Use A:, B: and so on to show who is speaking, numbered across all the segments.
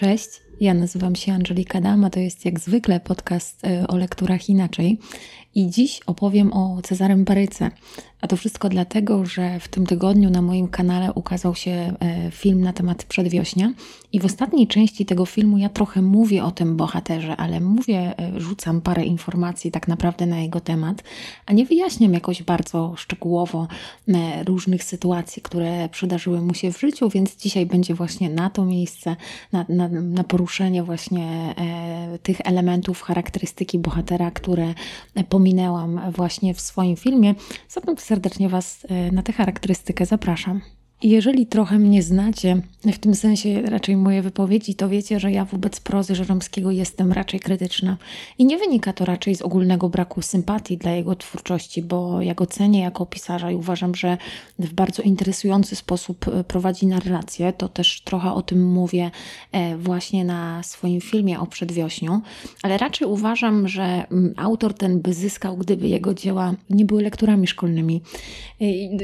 A: Cześć, ja nazywam się Angelika Dama, to jest jak zwykle podcast y, o lekturach inaczej. I dziś opowiem o Cezarym Baryce. A to wszystko dlatego, że w tym tygodniu na moim kanale ukazał się e, film na temat przedwiośnia. I w ostatniej części tego filmu ja trochę mówię o tym bohaterze, ale mówię, e, rzucam parę informacji tak naprawdę na jego temat, a nie wyjaśniam jakoś bardzo szczegółowo e, różnych sytuacji, które przydarzyły mu się w życiu, więc dzisiaj będzie właśnie na to miejsce, na, na, na poruszenie właśnie tych elementów charakterystyki bohatera, które pominęłam właśnie w swoim filmie. Zatem serdecznie Was e, na tę charakterystykę zapraszam. Jeżeli trochę mnie znacie, w tym sensie raczej moje wypowiedzi, to wiecie, że ja wobec prozy Żeromskiego jestem raczej krytyczna. I nie wynika to raczej z ogólnego braku sympatii dla jego twórczości, bo ja go cenię jako pisarza i uważam, że w bardzo interesujący sposób e, prowadzi narrację. To też trochę o tym mówię e, właśnie na swoim filmie o przedwiośniu. Ale raczej uważam, że autor ten by zyskał, gdyby jego dzieła nie były lekturami szkolnymi.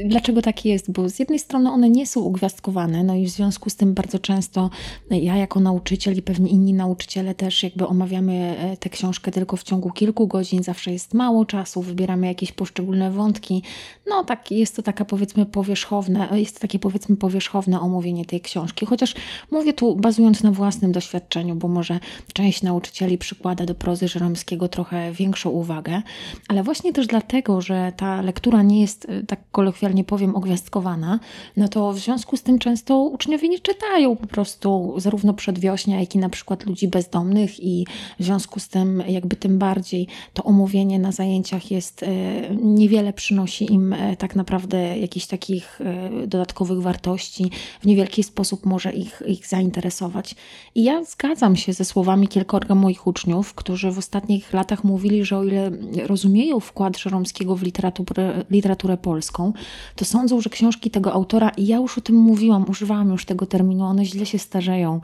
A: Dlaczego tak jest? Bo z jednej strony one nie są ugwiazdkowane, no i w związku z tym bardzo często ja jako nauczyciel i pewnie inni nauczyciele też jakby omawiamy e, tę książkę tylko w ciągu kilku godzin, zawsze jest mało czasu, wybieramy jakieś poszczególne wątki. No tak, jest to taka powiedzmy powierzchowne, jest to takie powiedzmy powierzchowne omówienie tej książki, chociaż mówię tu bazując na własnym doświadczeniu, bo może część nauczycieli przykłada do prozy Żeromskiego trochę większą uwagę, ale właśnie też dlatego, że ta lektura nie jest, e, tak kolokwialnie powiem, ogwiazdkowana, no to w związku z tym często uczniowie nie czytają po prostu zarówno przedwiośnia, jak i na przykład ludzi bezdomnych i w związku z tym jakby tym bardziej to omówienie na zajęciach jest, e, niewiele przynosi im e, tak naprawdę jakichś takich e, dodatkowych wartości, w niewielki sposób może ich, ich zainteresować. I ja zgadzam się ze słowami kilkorga moich uczniów, którzy w ostatnich latach mówili, że o ile rozumieją wkład Żeromskiego w literaturę, literaturę polską, to sądzą, że książki tego autora, i ja już o tym mówiłam, używałam już tego terminu, one źle się starzeją.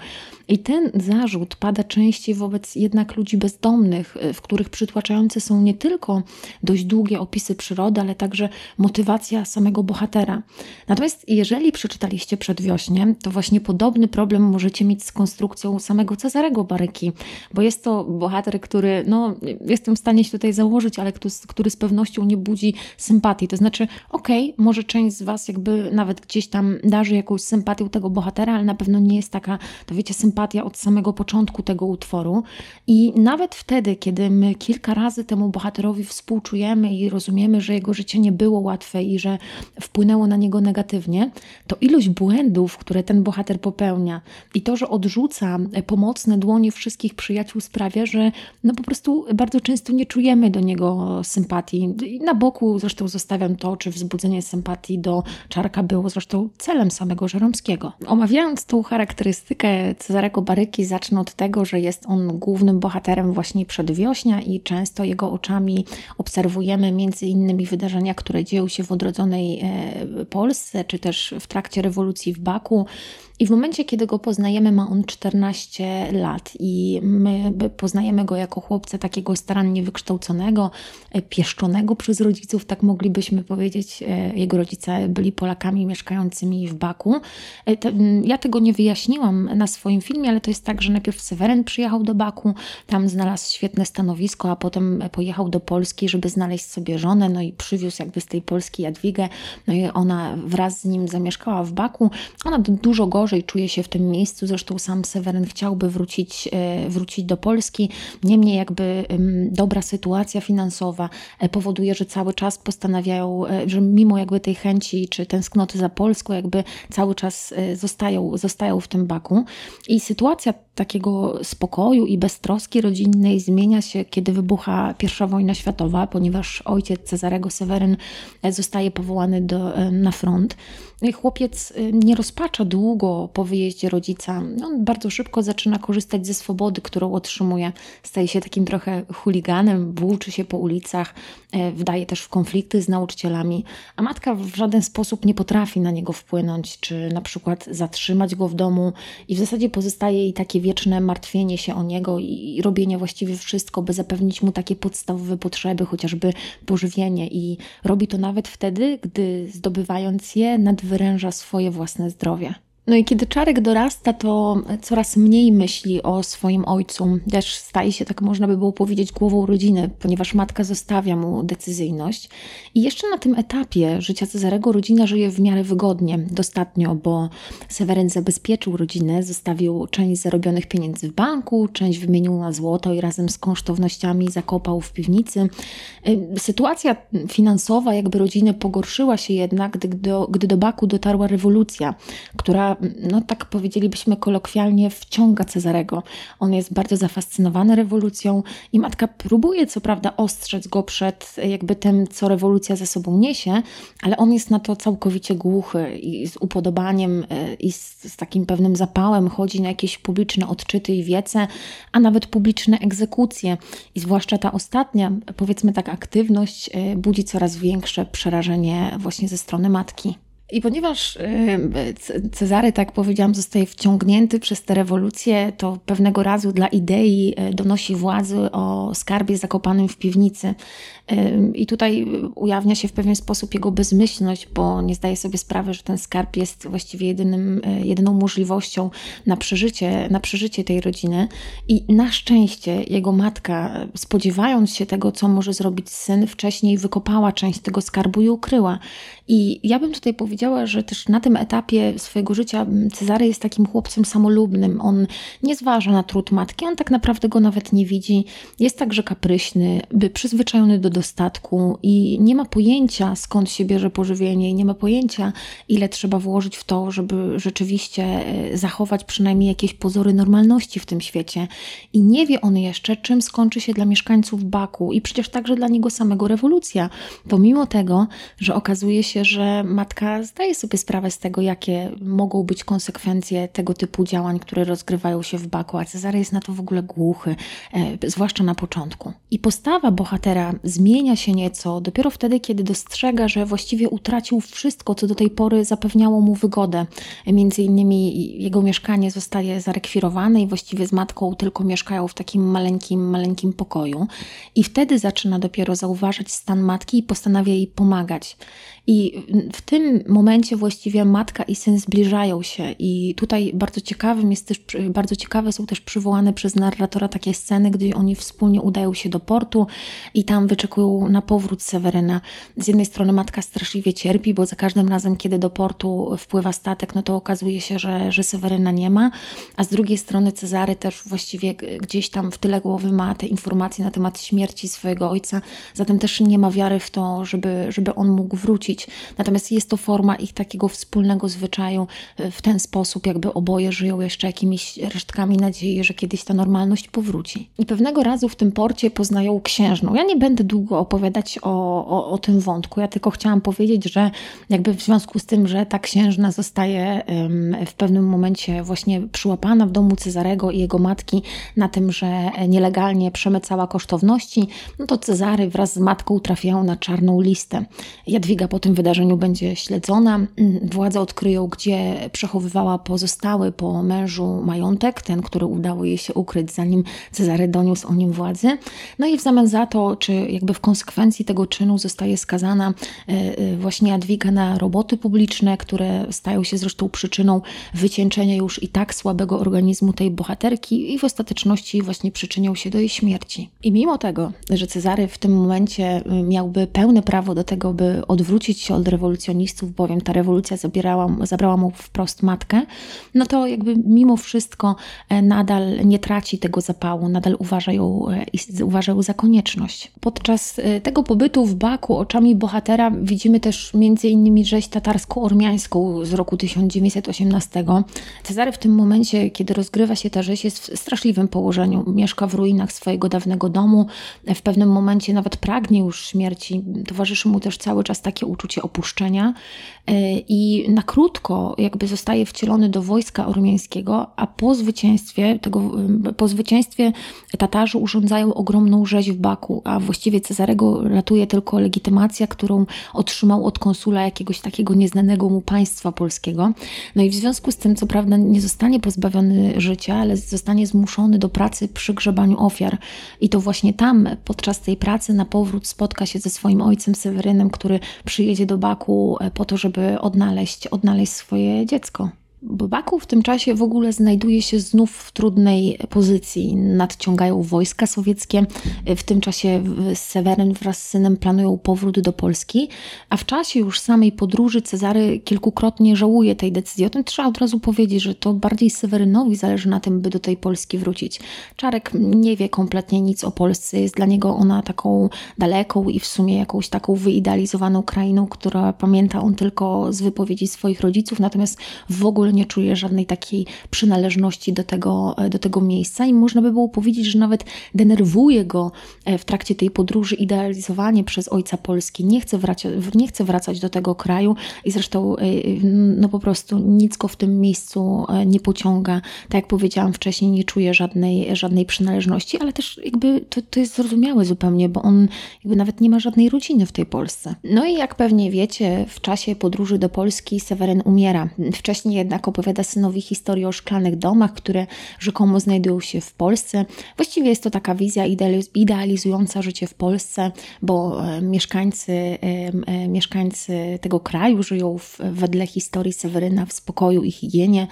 A: I ten zarzut pada częściej wobec jednak ludzi bezdomnych, w których przytłaczające są nie tylko dość długie opisy przyrody, ale także motywacja samego bohatera. Natomiast jeżeli przeczytaliście Przedwiośnie, to właśnie podobny problem możecie mieć z konstrukcją samego Cezarego Baryki, bo jest to bohater, który, no, jestem w stanie się tutaj założyć, ale który z pewnością nie budzi sympatii. To znaczy, okej, okay, może część z Was jakby nawet gdzieś tam darzy jakąś sympatią tego bohatera, ale na pewno nie jest taka, to wiecie, sympatia od samego początku tego utworu. I nawet wtedy, kiedy my kilka razy temu bohaterowi współczujemy i rozumiemy, że jego życie nie było łatwe i że wpłynęło na niego negatywnie, to ilość błędów, które ten bohater popełnia i to, że odrzuca pomocne dłonie wszystkich przyjaciół sprawia, że no po prostu bardzo często nie czujemy do niego sympatii. I na boku zresztą zostawiam to, czy wzbudzenie sympatii do Czarka było zresztą celem samego Żeromskiego. Omawiając tą charakterystykę Cezarego Baryki, zacznę od tego, że jest on głównym bohaterem właśnie przedwiośnia i często jego oczami obserwujemy między innymi wydarzenia, które dzieją się w odrodzonej e, Polsce, czy też w trakcie rewolucji w Baku. I w momencie, kiedy go poznajemy, ma on 14 lat i my poznajemy go jako chłopca takiego starannie wykształconego, e, pieszczonego przez rodziców, tak moglibyśmy powiedzieć. E, jego rodzice byli Polakami mieszkającymi w Baku. E, ja tego nie wyjaśniłam na swoim filmie, ale to jest tak, że najpierw Seweryn przyjechał do Baku, tam znalazł świetne stanowisko, a potem pojechał do Polski, żeby znaleźć sobie żonę, no i przywiózł jakby z tej Polski Jadwigę, no i ona wraz z nim zamieszkała w Baku. Ona dużo gorzej gorzej czuje się w tym miejscu. Zresztą sam Seweryn chciałby wrócić, e, wrócić do Polski. Niemniej jakby dobra sytuacja finansowa e, powoduje, że cały czas postanawiają, e, że mimo jakby tej chęci czy tęsknoty za Polską, jakby cały czas zostają, zostają w tym baku. I sytuacja takiego spokoju i beztroski rodzinnej zmienia się, kiedy wybucha I wojna światowa, ponieważ ojciec Cezarego Seweryn zostaje powołany do, na front. Chłopiec nie rozpacza długo po wyjeździe rodzica, on bardzo szybko zaczyna korzystać ze swobody, którą otrzymuje. Staje się takim trochę chuliganem, włóczy się po ulicach, e, wdaje też w konflikty z nauczycielami, a matka w żaden sposób nie potrafi na niego wpłynąć, czy na przykład zatrzymać go w domu i w zasadzie pozostaje jej takie wieczne martwienie się o niego i robienie właściwie wszystko, by zapewnić mu takie podstawowe potrzeby, chociażby pożywienie i robi to nawet wtedy, gdy zdobywając je nadwyręża swoje własne zdrowie. No i kiedy Czarek dorasta, to coraz mniej myśli o swoim ojcu. Też staje się, tak można by było powiedzieć, głową rodziny, ponieważ matka zostawia mu decyzyjność. I jeszcze na tym etapie życia Cezarego rodzina żyje w miarę wygodnie, dostatnio, bo Seweryn zabezpieczył rodzinę, zostawił część zarobionych pieniędzy w banku, część wymienił na złoto i razem z kosztownościami zakopał w piwnicy. Y, sytuacja finansowa jakby rodziny pogorszyła się jednak, gdy do, gdy do Baku dotarła rewolucja, która no tak powiedzielibyśmy kolokwialnie, wciąga Cezarego. On jest bardzo zafascynowany rewolucją i matka próbuje co prawda ostrzec go przed jakby tym, co rewolucja ze sobą niesie, ale on jest na to całkowicie głuchy i z upodobaniem e, i z, z takim pewnym zapałem chodzi na jakieś publiczne odczyty i wiece, a nawet publiczne egzekucje. I zwłaszcza ta ostatnia, powiedzmy tak, aktywność e, budzi coraz większe przerażenie właśnie ze strony matki. I ponieważ Cezary, tak powiedziałam, zostaje wciągnięty przez tę rewolucję, to pewnego razu dla idei y, donosi władzy o skarbie zakopanym w piwnicy. I tutaj ujawnia się w pewien sposób jego bezmyślność, bo nie zdaje sobie sprawy, że ten skarb jest właściwie jedynym, y, jedyną możliwością na przeżycie, na przeżycie tej rodziny. I na szczęście jego matka, spodziewając się tego, co może zrobić syn, wcześniej wykopała część tego skarbu i ukryła. I ja bym tutaj powiedziała, że też na tym etapie swojego życia Cezary jest takim chłopcem samolubnym. On nie zważa na trud matki, on tak naprawdę go nawet nie widzi. Jest także kapryśny, by przyzwyczajony do dostatku i nie ma pojęcia skąd się bierze pożywienie i nie ma pojęcia ile trzeba włożyć w to, żeby rzeczywiście e, zachować przynajmniej jakieś pozory normalności w tym świecie. I nie wie on jeszcze, czym skończy się dla mieszkańców Baku i przecież także dla niego samego rewolucja. Pomimo tego, że okazuje się, że matka zdaje sobie sprawę z tego, jakie mogą być konsekwencje tego typu działań, które rozgrywają się w Baku, a Cezary jest na to w ogóle głuchy, e, zwłaszcza na początku. I postawa bohatera zmienia się nieco dopiero wtedy, kiedy dostrzega, że właściwie utracił wszystko, co do tej pory zapewniało mu wygodę. Między innymi jego mieszkanie zostaje zarekwirowane i właściwie z matką tylko mieszkają w takim maleńkim, maleńkim pokoju. I wtedy zaczyna dopiero zauważać stan matki i postanawia jej pomagać. I w tym momencie właściwie matka i syn zbliżają się. I tutaj bardzo ciekawym jest też, bardzo ciekawe są też przywołane przez narratora takie sceny, gdy oni wspólnie udają się do portu i tam wyczekują na powrót Seweryna. Z jednej strony matka straszliwie cierpi, bo za każdym razem, kiedy do portu wpływa statek, no to okazuje się, że, że Seweryna nie ma, a z drugiej strony Cezary też właściwie gdzieś tam w tyle głowy ma te informacje na temat śmierci swojego ojca, zatem też nie ma wiary w to, żeby, żeby on mógł wrócić Natomiast jest to forma ich takiego wspólnego zwyczaju e, w ten sposób, jakby oboje żyją jeszcze jakimiś resztkami nadziei, że kiedyś ta normalność powróci. I pewnego razu w tym porcie poznają księżną. Ja nie będę długo opowiadać o, o, o tym wątku, ja tylko chciałam powiedzieć, że jakby w związku z tym, że ta księżna zostaje w pewnym momencie właśnie przyłapana w domu Cezarego i jego matki na tym, że nielegalnie przemycała kosztowności, no to Cezary wraz z matką trafiają na czarną listę. Jadwiga po tym wydarzeniu będzie śledzona. Władze odkryją, gdzie przechowywała pozostały po mężu majątek, ten, który udało jej się ukryć, zanim Cezary doniósł o nim władzy. No i w zamian za to, czy jakby w konsekwencji tego czynu zostaje skazana e, e, właśnie Jadwiga na roboty publiczne, które stają się zresztą przyczyną wycieńczenia już i tak słabego organizmu tej bohaterki i w ostateczności właśnie przyczynią się do jej śmierci. I mimo tego, że Cezary w tym momencie y, miałby pełne prawo do tego, by odwrócić odwrócić się od rewolucjonistów, bowiem ta rewolucja zabierała, zabrała mu wprost matkę, no to jakby mimo wszystko e, nadal nie traci tego zapału, nadal uważa ją, e, uważa ją za konieczność. Podczas e, tego pobytu w Baku oczami bohatera widzimy też innymi rzeź tatarsko-ormiańską z roku 1918. Cezary w tym momencie, kiedy rozgrywa się ta rzeź, jest w straszliwym położeniu. Mieszka w ruinach swojego dawnego domu. W pewnym momencie nawet pragnie już śmierci. Towarzyszy mu też cały czas takie uczucie opuszczenia e, i na krótko jakby zostaje wcielony do wojska ormiańskiego, a po zwycięstwie tego, e, po zwycięstwie Tatarzy urządzają ogromną rzeź w Baku, a właściwie Cezarego ratuje tylko legitymacja, którą otrzymał od konsula jakiegoś takiego nieznanego mu państwa polskiego. No i w związku z tym, co prawda, nie zostanie pozbawiony życia, ale zostanie zmuszony do pracy przy grzebaniu ofiar. I to właśnie tam, podczas tej pracy, na powrót spotka się ze swoim ojcem Sewerynem, który przyjedzie do Baku e, po to, żeby odnaleźć, odnaleźć swoje dziecko. Baku w tym czasie w ogóle znajduje się znów w trudnej pozycji. Nadciągają wojska sowieckie. W tym czasie Seweryn wraz z synem planują powrót do Polski, a w czasie już samej podróży Cezary kilkukrotnie żałuje tej decyzji. O tym trzeba od razu powiedzieć, że to bardziej Sewerynowi zależy na tym, by do tej Polski wrócić. Czarek nie wie kompletnie nic o Polsce. Jest dla niego ona taką daleką i w sumie jakąś taką wyidealizowaną krainą, która pamięta on tylko z wypowiedzi swoich rodziców, natomiast w ogóle nie czuje żadnej takiej przynależności do tego, do tego miejsca i można by było powiedzieć, że nawet denerwuje go e, w trakcie tej podróży idealizowanie przez ojca Polski. Nie chce wracać, nie chce wracać do tego kraju i zresztą e, no po prostu nic go w tym miejscu e, nie pociąga. Tak jak powiedziałam wcześniej, nie czuje żadnej, żadnej przynależności, ale też jakby to, to jest zrozumiałe zupełnie, bo on jakby nawet nie ma żadnej rodziny w tej Polsce. No i jak pewnie wiecie, w czasie podróży do Polski Seweryn umiera. Wcześniej jednak opowiada synowi historię o szklanych domach, które rzekomo znajdują się w Polsce. Właściwie jest to taka wizja idealizująca życie w Polsce, bo e, mieszkańcy, e, e, mieszkańcy tego kraju żyją w, wedle historii Seweryna w spokoju i higienie,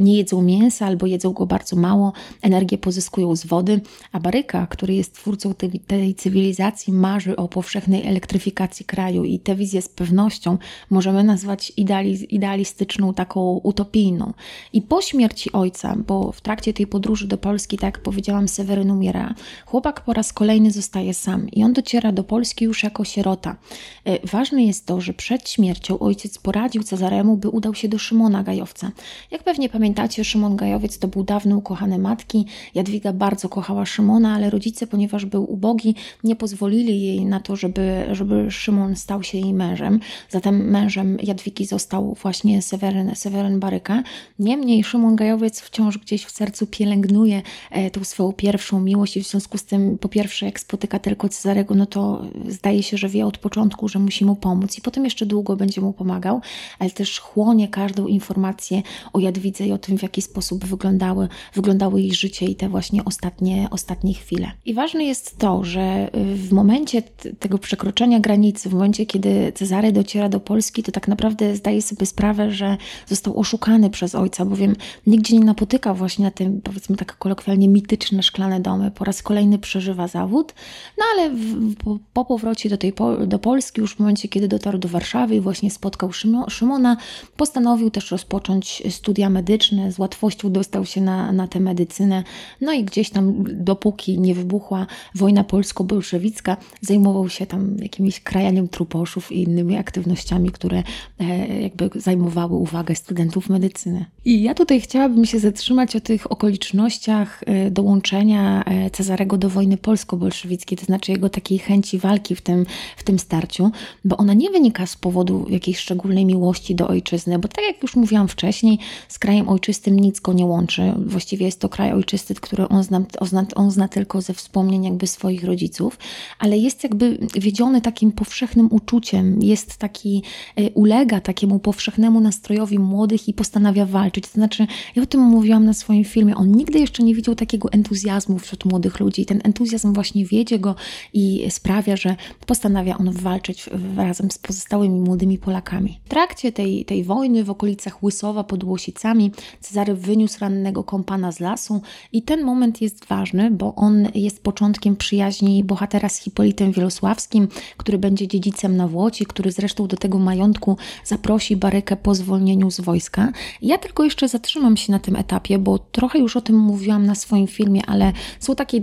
A: nie jedzą mięsa albo jedzą go bardzo mało, energię pozyskują z wody, a Baryka, który jest twórcą tej, tej cywilizacji, marzy o powszechnej elektryfikacji kraju i tę wizję z pewnością możemy nazwać idealistyczną, taką utopijną. I po śmierci ojca, bo w trakcie tej podróży do Polski, tak jak powiedziałam, Seweryn umiera, chłopak po raz kolejny zostaje sam i on dociera do Polski już jako sierota. E, ważne jest to, że przed śmiercią ojciec poradził Cezaremu, by udał się do Szymona Gajowca. Jak pewnie pamiętacie, Szymon Gajowiec to był dawny ukochany matki. Jadwiga bardzo kochała Szymona, ale rodzice, ponieważ był ubogi, nie pozwolili jej na to, żeby, żeby Szymon stał się jej mężem. Zatem mężem Jadwigi został właśnie Seweryn, Seweryn Baryka. Niemniej Szymon Gajowiec wciąż gdzieś w sercu pielęgnuje e, tą swoją pierwszą miłość i w związku z tym po pierwsze jak spotyka tylko Cezarego, no to zdaje się, że wie od początku, że musi mu pomóc i potem jeszcze długo będzie mu pomagał, ale też chłonie każdą informację o Jadwidze i o tym, w jaki sposób wyglądały, wyglądało jej życie i te właśnie ostatnie, ostatnie chwile. I ważne jest to, że w momencie tego przekroczenia granicy, w momencie, kiedy Cezary dociera do Polski, to tak naprawdę zdaje sobie sprawę, że został oszukany przez ojca, bowiem nigdzie nie napotyka właśnie na tym, powiedzmy tak kolokwialnie, mityczne szklane domy. Po raz kolejny przeżywa zawód, no ale w, po, po, powrocie do, tej, do Polski, już w momencie, kiedy dotarł do Warszawy i właśnie spotkał Szymona, postanowił też rozpocząć studia medyczne, z łatwością dostał się na, na tę medycynę, no i gdzieś tam, dopóki nie wybuchła wojna polsko-bolszewicka, zajmował się tam jakimś krajaniem truposzów i innymi aktywnościami, które e, jakby zajmowały uwagę studentów medycyny. I ja tutaj chciałabym się zatrzymać o tych okolicznościach e, dołączenia e, Cezarego do wojny polsko-bolszewickiej, to znaczy jego takiej chęci walki w tym, w tym starciu, bo ona nie wynika z powodu jakiejś szczególnej miłości do ojczyzny, bo tak jak już mówiłam wcześniej, z krajem ojczystym nic go nie łączy. Właściwie jest to kraj ojczysty, który on zna, on zna, on zna tylko ze wspomnień jakby swoich rodziców, ale jest jakby wiedziony takim powszechnym uczuciem, jest taki, e, ulega takiemu powszechnemu nastrojowi młodych i postanawia walczyć. To znaczy, ja o tym mówiłam na swoim filmie, on nigdy jeszcze nie widział takiego entuzjazmu wśród młodych ludzi. Ten entuzjazm właśnie wiedzie go i sprawia, że postanawia on walczyć razem z pozostałymi młodymi Polakami. W trakcie tej, tej wojny w okolicach Łysowa pod Łosicami Cezary wyniósł rannego kompana z lasu i ten moment jest ważny, bo on jest początkiem przyjaźni bohatera z Hipolitem Wielosławskim, który będzie dziedzicem na Włoci, który zresztą do tego majątku zaprosi Barykę po zwolnieniu z wojska. Ja tylko jeszcze zatrzymam się na tym etapie, bo trochę już o tym mówiłam na swoim filmie, ale są takie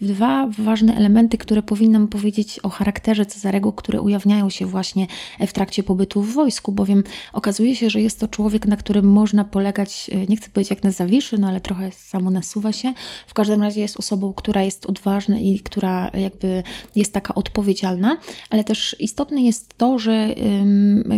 A: dwa ważne elementy, które powinnam powiedzieć o charakterze Cezarego, które ujawniają się właśnie w trakcie pobytu w wojsku, bowiem okazuje się, że jest to człowiek, na którym można polegać, e, nie chcę powiedzieć jak na zawiszy, no ale trochę samo nasuwa się. W każdym razie jest osobą, która jest odważna i która jakby jest taka odpowiedzialna, ale też istotne jest to, że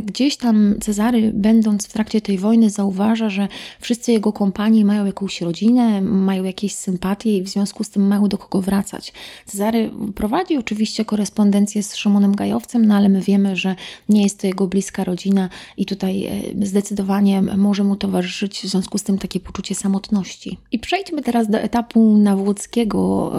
A: gdzieś tam Cezary, będąc w trakcie tej wojny, zauważa, że wszyscy jego kompanii mają jakąś rodzinę, mają jakieś sympatie i w związku z tym mają do kogo wracać. Cezary prowadzi oczywiście korespondencję z Szymonem Gajowcem, no ale my wiemy, że nie jest to jego bliska rodzina i tutaj e, zdecydowanie może mu towarzyszyć w związku z tym takie poczucie samotności. I przejdźmy teraz do etapu nawłodzkiego,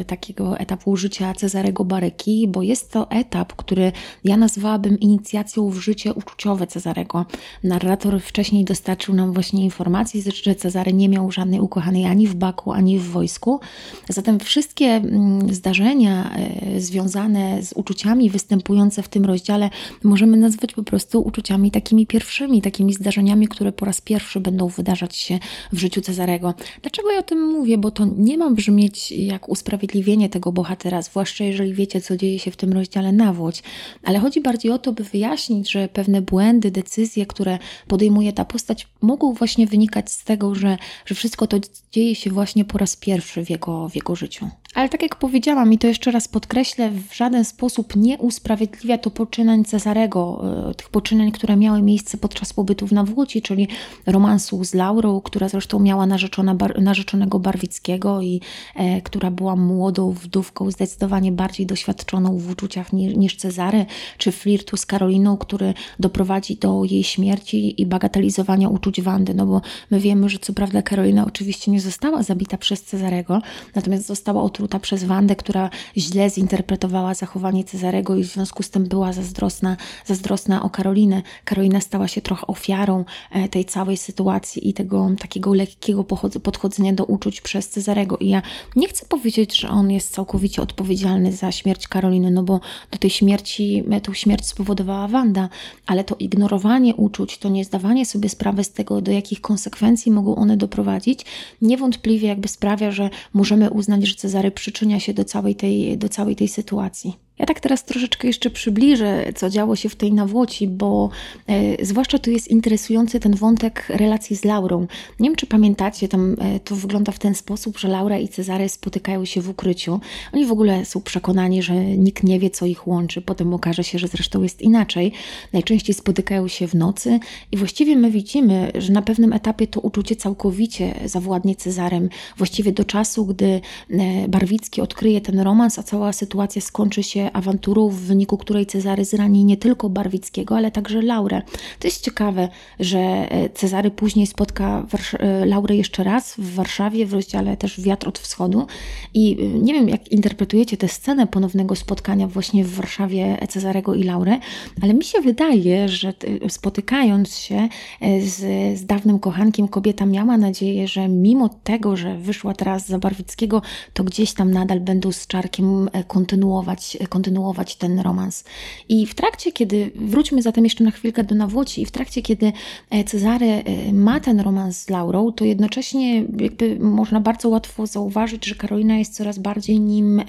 A: e, takiego etapu życia Cezarego Baryki, bo jest to etap, który ja nazwałabym inicjacją w życie uczuciowe Cezarego. Narrator wcześniej wcześniej dostarczył nam właśnie informacji, że Cezary nie miał żadnej ukochanej ani w Baku, ani w wojsku. Zatem wszystkie mm, zdarzenia e, związane z uczuciami występujące w tym rozdziale możemy nazwać po prostu uczuciami takimi pierwszymi, takimi zdarzeniami, które po raz pierwszy będą wydarzać się w życiu Cezarego. Dlaczego ja o tym mówię? Bo to nie ma brzmieć jak usprawiedliwienie tego bohatera, zwłaszcza jeżeli wiecie, co dzieje się w tym rozdziale na Włoć, ale chodzi bardziej o to, by wyjaśnić, że pewne błędy, decyzje, które podejmuje ta postać, mogą właśnie wynikać z tego, że, że wszystko to dzieje się właśnie po raz pierwszy w jego, w jego życiu. Ale tak jak powiedziałam i to jeszcze raz podkreślę, w żaden sposób nie usprawiedliwia to poczynań Cezarego, e, tych poczynań, które miały miejsce podczas pobytów na Włóci, czyli romansu z Laurą, która zresztą miała narzeczona, narzeczonego Barwickiego i e, która była młodą wdówką, zdecydowanie bardziej doświadczoną w uczuciach niż, niż Cezary, czy flirtu z Karoliną, który doprowadzi do jej śmierci i bagatelizowania uczuć Wandy, no bo my wiemy, że co prawda Karolina oczywiście nie została zabita przez Cezarego, natomiast została otruta przez Wandę, która źle zinterpretowała zachowanie Cezarego i w związku z tym była zazdrosna, zazdrosna o Karolinę. Karolina stała się trochę ofiarą e, tej całej sytuacji i tego takiego lekkiego podchodzenia do uczuć przez Cezarego. I ja nie chcę powiedzieć, że on jest całkowicie odpowiedzialny za śmierć Karoliny, no bo do tej śmierci, e, tą śmierć spowodowała Wanda, ale to ignorowanie uczuć, to nie zdawanie sobie sprawy z tego, do jakich konsekwencji mogą one doprowadzić, niewątpliwie jakby sprawia, że możemy uznać, że Cezary przyczynia się do całej tej, do całej tej sytuacji. Ja tak teraz troszeczkę jeszcze przybliżę, co działo się w tej nawłoci, bo e, zwłaszcza tu jest interesujący ten wątek relacji z Laurą. Nie wiem, czy pamiętacie, tam e, to wygląda w ten sposób, że Laura i Cezary spotykają się w ukryciu. Oni w ogóle są przekonani, że nikt nie wie, co ich łączy. Potem okaże się, że zresztą jest inaczej. Najczęściej spotykają się w nocy i właściwie my widzimy, że na pewnym etapie to uczucie całkowicie zawładnie Cezarem. Właściwie do czasu, gdy e, Barwicki odkryje ten romans, a cała sytuacja skończy się awanturą, w wyniku której Cezary zrani nie tylko Barwickiego, ale także Laurę. To jest ciekawe, że e, Cezary później spotka e, Laurę jeszcze raz w Warszawie, w rozdziale też Wiatr od Wschodu. I e, nie wiem, jak interpretujecie tę scenę ponownego spotkania właśnie w Warszawie Cezarego i Laury, ale mi się wydaje, że spotykając się z, z dawnym kochankiem, kobieta miała nadzieję, że mimo tego, że wyszła teraz za Barwickiego, to gdzieś tam nadal będą z Czarkiem kontynuować, kontynuować ten romans. I w trakcie, kiedy, wróćmy zatem jeszcze na chwilkę do Nawłoci, i w trakcie, kiedy e, Cezary e, ma ten romans z Laurą, to jednocześnie jakby można bardzo łatwo zauważyć, że Karolina jest coraz bardziej nim e,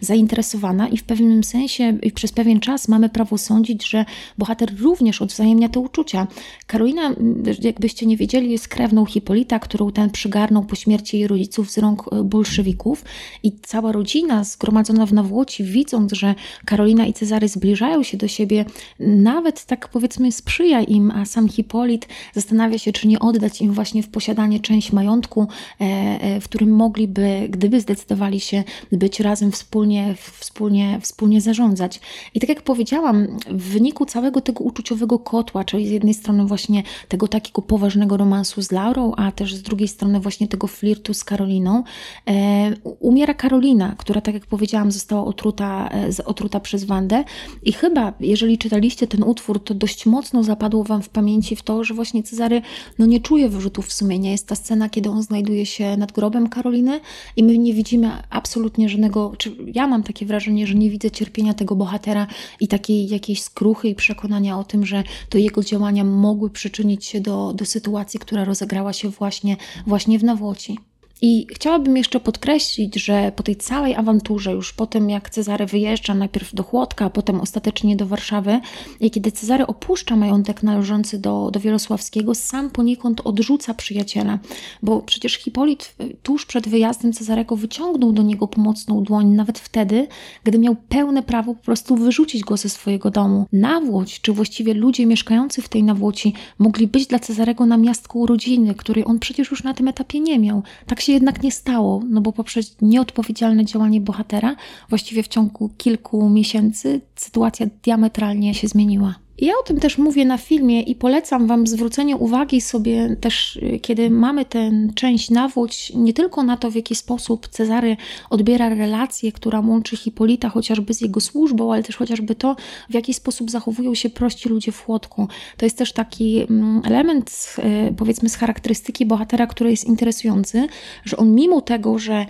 A: zainteresowana i w pewnym sensie przez pewien czas mamy prawo sądzić, że bohater również odwzajemnia te uczucia. Karolina, jakbyście nie wiedzieli, jest krewną Hipolita, którą ten przygarnął po śmierci jej rodziców z rąk bolszewików i cała rodzina zgromadzona w Nawłoci, widząc, że Karolina i Cezary zbliżają się do siebie, nawet tak powiedzmy sprzyja im, a sam Hipolit zastanawia się, czy nie oddać im właśnie w posiadanie część majątku, e, e, w którym mogliby, gdyby zdecydowali się być razem wspólnie, wspólnie, wspólnie zarządzać. I tak jak powiedziałam, w wyniku całego tego uczuciowego kotła, czyli z jednej strony właśnie tego takiego poważnego romansu z Laurą, a też z drugiej strony właśnie tego flirtu z Karoliną, e, umiera Karolina, która tak jak powiedziałam została otruta otruta przez Wandę. I chyba, jeżeli czytaliście ten utwór, to dość mocno zapadło Wam w pamięci w to, że właśnie Cezary no, nie czuje wyrzutów sumienia. Jest ta scena, kiedy on znajduje się nad grobem Karoliny i my nie widzimy absolutnie żadnego, czy ja mam takie wrażenie, że nie widzę cierpienia tego bohatera i takiej jakiejś skruchy i przekonania o tym, że to jego działania mogły przyczynić się do, do sytuacji, która rozegrała się właśnie, właśnie w Nawłoci. I chciałabym jeszcze podkreślić, że po tej całej awanturze, już po tym jak Cezary wyjeżdża najpierw do Chłodka, a potem ostatecznie do Warszawy, i kiedy Cezary opuszcza majątek należący do, do Wielosławskiego, sam poniekąd odrzuca przyjaciela, bo przecież Hipolit tuż przed wyjazdem Cezarego wyciągnął do niego pomocną dłoń, nawet wtedy, gdy miał pełne prawo po prostu wyrzucić go ze swojego domu. Nawłoć, czy właściwie ludzie mieszkający w tej Nawłoci, mogli być dla Cezarego namiastką rodziny, której on przecież już na tym etapie nie miał. Tak się jednak nie stało, no bo poprzez nieodpowiedzialne działanie bohatera, właściwie w ciągu kilku miesięcy sytuacja diametralnie się zmieniła. Ja o tym też mówię na filmie i polecam Wam zwrócenie uwagi sobie też, y, kiedy mamy tę część nawódź, nie tylko na to, w jaki sposób Cezary odbiera relację, która łączy Hipolita chociażby z jego służbą, ale też chociażby to, w jaki sposób zachowują się prości ludzie w Chłodku. To jest też taki mm, element, y, powiedzmy, z charakterystyki bohatera, który jest interesujący, że on mimo tego, że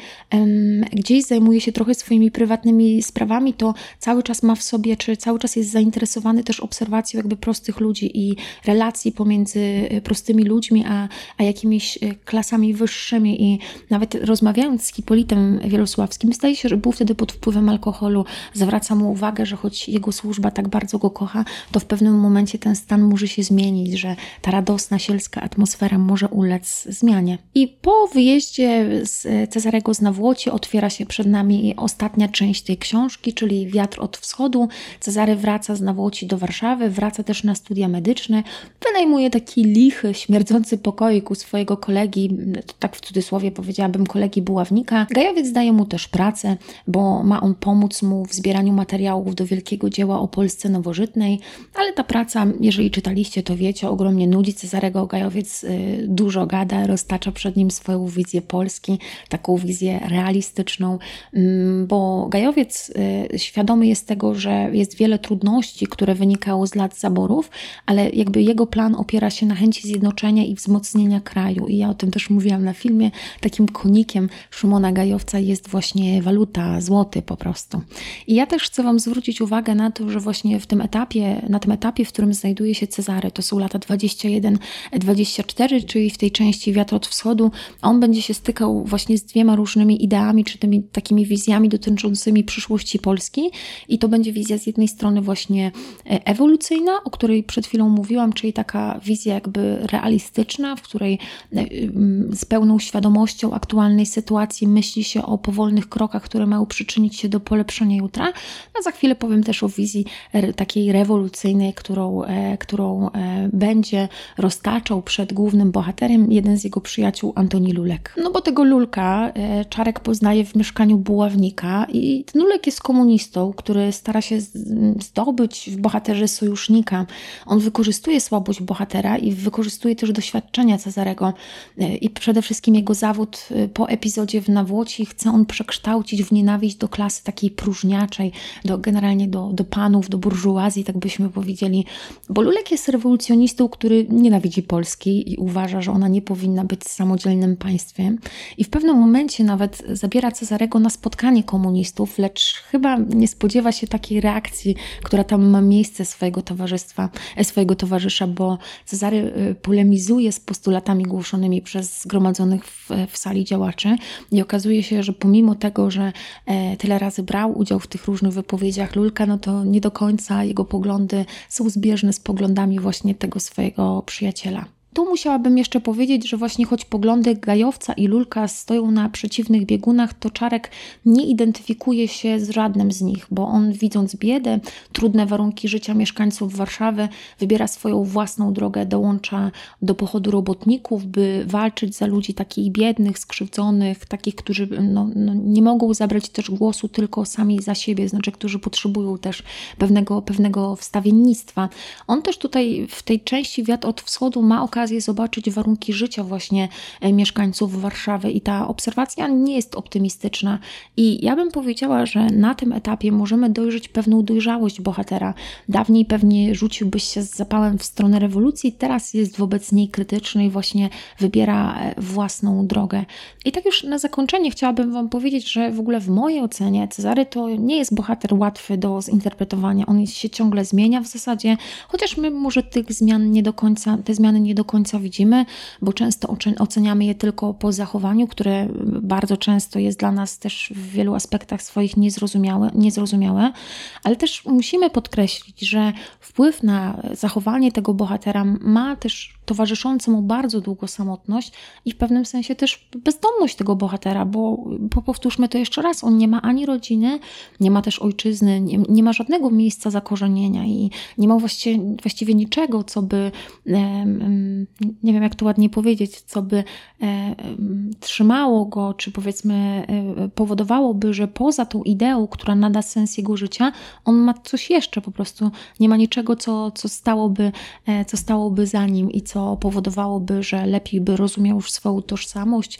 A: gdzieś zajmuje się trochę swoimi prywatnymi sprawami, to cały czas ma w sobie, czy cały czas jest zainteresowany też obserwacją obserwacją jakby prostych ludzi i relacji pomiędzy e, prostymi ludźmi, a, a jakimiś e, klasami wyższymi i nawet rozmawiając z Hipolitem Wielosławskim, zdaje się, że był wtedy pod wpływem alkoholu, zwraca mu uwagę, że choć jego służba tak bardzo go kocha, to w pewnym momencie ten stan może się zmienić, że ta radosna, sielska atmosfera może ulec zmianie. I po wyjeździe z e, Cezarego z Nawłoci otwiera się przed nami ostatnia część tej książki, czyli Wiatr od wschodu. Cezary wraca z Nawłoci do Warszawy, wraca też na studia medyczne, wynajmuje taki lichy, śmierdzący pokoik u swojego kolegi, tak w cudzysłowie powiedziałabym, kolegi buławnika. Gajowiec daje mu też pracę, bo ma on pomóc mu w zbieraniu materiałów do wielkiego dzieła o Polsce nowożytnej, ale ta praca, jeżeli czytaliście, to wiecie, ogromnie nudzi Cezarego. Gajowiec y, dużo gada, roztacza przed nim swoją wizję Polski, taką wizję realistyczną, mm, bo Gajowiec y, świadomy jest tego, że jest wiele trudności, które wynikały z lat zaborów, ale jakby jego plan opiera się na chęci zjednoczenia i wzmocnienia kraju. I ja o tym też mówiłam na filmie. Takim konikiem Szymona Gajowca jest właśnie waluta, złoty po prostu. I ja też chcę Wam zwrócić uwagę na to, że właśnie w tym etapie, na tym etapie, w którym znajduje się Cezary, to są lata 21-24, czyli w tej części Wiatr od Wschodu, on będzie się stykał właśnie z dwiema różnymi ideami, czy tymi takimi wizjami dotyczącymi przyszłości Polski. I to będzie wizja z jednej strony właśnie e, ewolucji, o której przed chwilą mówiłam, czyli taka wizja jakby realistyczna, w której e, z pełną świadomością aktualnej sytuacji myśli się o powolnych krokach, które mają przyczynić się do polepszenia jutra. A za chwilę powiem też o wizji takiej rewolucyjnej, którą, e, którą e, będzie roztaczał przed głównym bohaterem jeden z jego przyjaciół, Antoni Lulek. No bo tego Lulka Czarek poznaje w mieszkaniu buławnika i ten Lulek jest komunistą, który stara się zdobyć w bohaterze sojusz sojusznika. On wykorzystuje słabość bohatera i wykorzystuje też doświadczenia Cezarego e, i przede wszystkim jego zawód e, po epizodzie w Nawłoci chce on przekształcić w nienawiść do klasy takiej próżniaczej, do, generalnie do, do panów, do burżuazji, tak byśmy powiedzieli. Bo Lulek jest rewolucjonistą, który nienawidzi Polski i uważa, że ona nie powinna być samodzielnym państwem. I w pewnym momencie nawet zabiera Cezarego na spotkanie komunistów, lecz chyba nie spodziewa się takiej reakcji, która tam ma miejsce swojego towarzystwa, e, swojego towarzysza, bo Cezary e, polemizuje z postulatami głoszonymi przez zgromadzonych w, w sali działaczy i okazuje się, że pomimo tego, że e, tyle razy brał udział w tych różnych wypowiedziach Lulka, no to nie do końca jego poglądy są zbieżne z poglądami właśnie tego swojego przyjaciela. Tu musiałabym jeszcze powiedzieć, że właśnie choć poglądy Gajowca i Lulka stoją na przeciwnych biegunach, to Czarek nie identyfikuje się z żadnym z nich, bo on widząc biedę, trudne warunki życia mieszkańców Warszawy, wybiera swoją własną drogę, dołącza do pochodu robotników, by walczyć za ludzi takich biednych, skrzywdzonych, takich, którzy no, no, nie mogą zabrać też głosu tylko sami za siebie, znaczy, którzy potrzebują też pewnego, pewnego wstawiennictwa. On też tutaj w tej części Wiatr od Wschodu ma okazję okazję zobaczyć warunki życia właśnie e, mieszkańców Warszawy i ta obserwacja nie jest optymistyczna. I ja bym powiedziała, że na tym etapie możemy dojrzeć pewną dojrzałość bohatera. Dawniej pewnie rzuciłbyś się z zapałem w stronę rewolucji, teraz jest wobec niej krytyczny i właśnie wybiera e, własną drogę. I tak już na zakończenie chciałabym Wam powiedzieć, że w ogóle w mojej ocenie Cezary to nie jest bohater łatwy do zinterpretowania. On się ciągle zmienia w zasadzie, chociaż my może tych zmian nie do końca, te zmiany nie do końca końca widzimy, bo często oceniamy je tylko po zachowaniu, które bardzo często jest dla nas też w wielu aspektach swoich niezrozumiałe, niezrozumiałe, ale też musimy podkreślić, że wpływ na zachowanie tego bohatera ma też towarzysząca mu bardzo długo samotność i w pewnym sensie też bezdomność tego bohatera, bo, bo powtórzmy to jeszcze raz, on nie ma ani rodziny, nie ma też ojczyzny, nie, nie ma żadnego miejsca zakorzenienia i nie ma właściwie, właściwie niczego, co by, nie wiem jak to ładnie powiedzieć, co by trzymało go, czy powiedzmy e, powodowałoby, że poza tą ideą, która nada sens jego życia, on ma coś jeszcze, po prostu. Nie ma niczego, co, co, stałoby, e, co stałoby za nim i co powodowałoby, że lepiej by rozumiał już swoją tożsamość,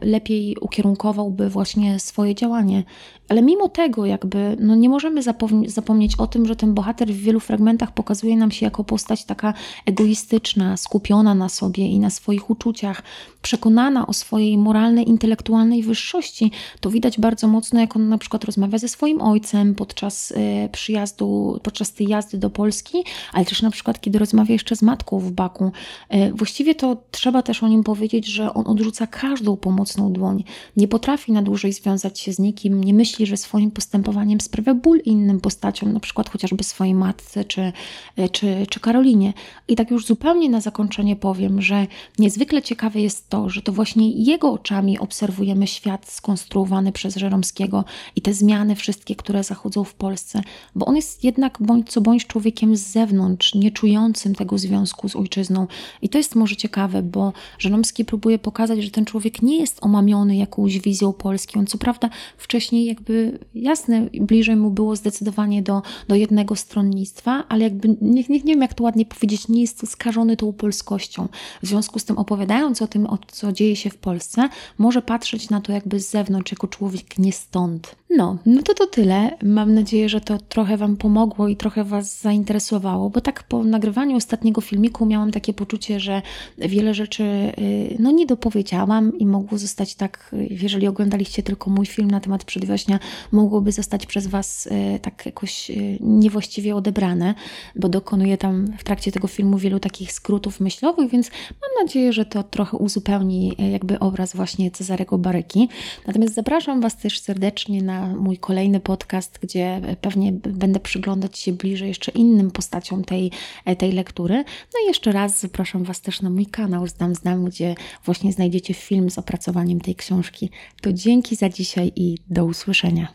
A: lepiej ukierunkowałby właśnie swoje działanie. Ale mimo tego, jakby, no nie możemy zapomnieć o tym, że ten bohater w wielu fragmentach pokazuje nam się jako postać taka egoistyczna, skupiona na sobie i na swoich uczuciach, przekonana o swojej moralnej, intelektualnej wyższości. To widać bardzo mocno, jak on na przykład rozmawia ze swoim ojcem podczas y, przyjazdu, podczas tej jazdy do Polski, ale też na przykład, kiedy rozmawia jeszcze z matką w Baku. Y, właściwie to trzeba też o nim powiedzieć, że on odrzuca każdą pomocną dłoń. Nie potrafi na dłużej związać się z nikim, nie myśli, że swoim postępowaniem sprawia ból innym postaciom, na przykład chociażby swojej matce czy, y, czy, czy Karolinie. I tak już zupełnie na zakończenie powiem, że niezwykle ciekawe jest to, że to właśnie jego oczami obserwujemy świat skonstruowany przez Żeromskiego i te zmiany wszystkie, które zachodzą w Polsce, bo on jest jednak bądź co bądź człowiekiem z zewnątrz, nie czującym tego związku z ojczyzną. I to jest może ciekawe, bo Żeromski próbuje pokazać, że ten człowiek nie jest omamiony jakąś wizją Polski. On co prawda wcześniej jakby jasne, bliżej mu było zdecydowanie do, do jednego stronnictwa, ale jakby nie, nie, nie wiem jak to ładnie powiedzieć, nie jest skażony tą polskością. W związku z tym opowiadając o tym, o co dzieje się w Polsce, może patrzeć na to jakby z zewnątrz, jako człowiek nie stąd. No, no to to tyle. Mam nadzieję, że to trochę Wam pomogło i trochę Was zainteresowało, bo tak po nagrywaniu ostatniego filmiku miałam takie poczucie, że wiele rzeczy y, no nie dopowiedziałam i mogło zostać tak, jeżeli oglądaliście tylko mój film na temat przedwiośnia, mogłoby zostać przez Was y, tak jakoś y, niewłaściwie odebrane, bo dokonuję tam w trakcie tego filmu wielu takich skrótów myślowych, więc mam nadzieję, że to trochę uzupełni jakby obraz właśnie Cezarego Baryki. Natomiast zapraszam Was też serdecznie mój kolejny podcast, gdzie pewnie będę przyglądać się bliżej jeszcze innym postaciom tej, tej lektury. No i jeszcze raz zapraszam Was też na mój kanał Znam Znam, gdzie właśnie znajdziecie film z opracowaniem tej książki. To dzięki za dzisiaj i do usłyszenia.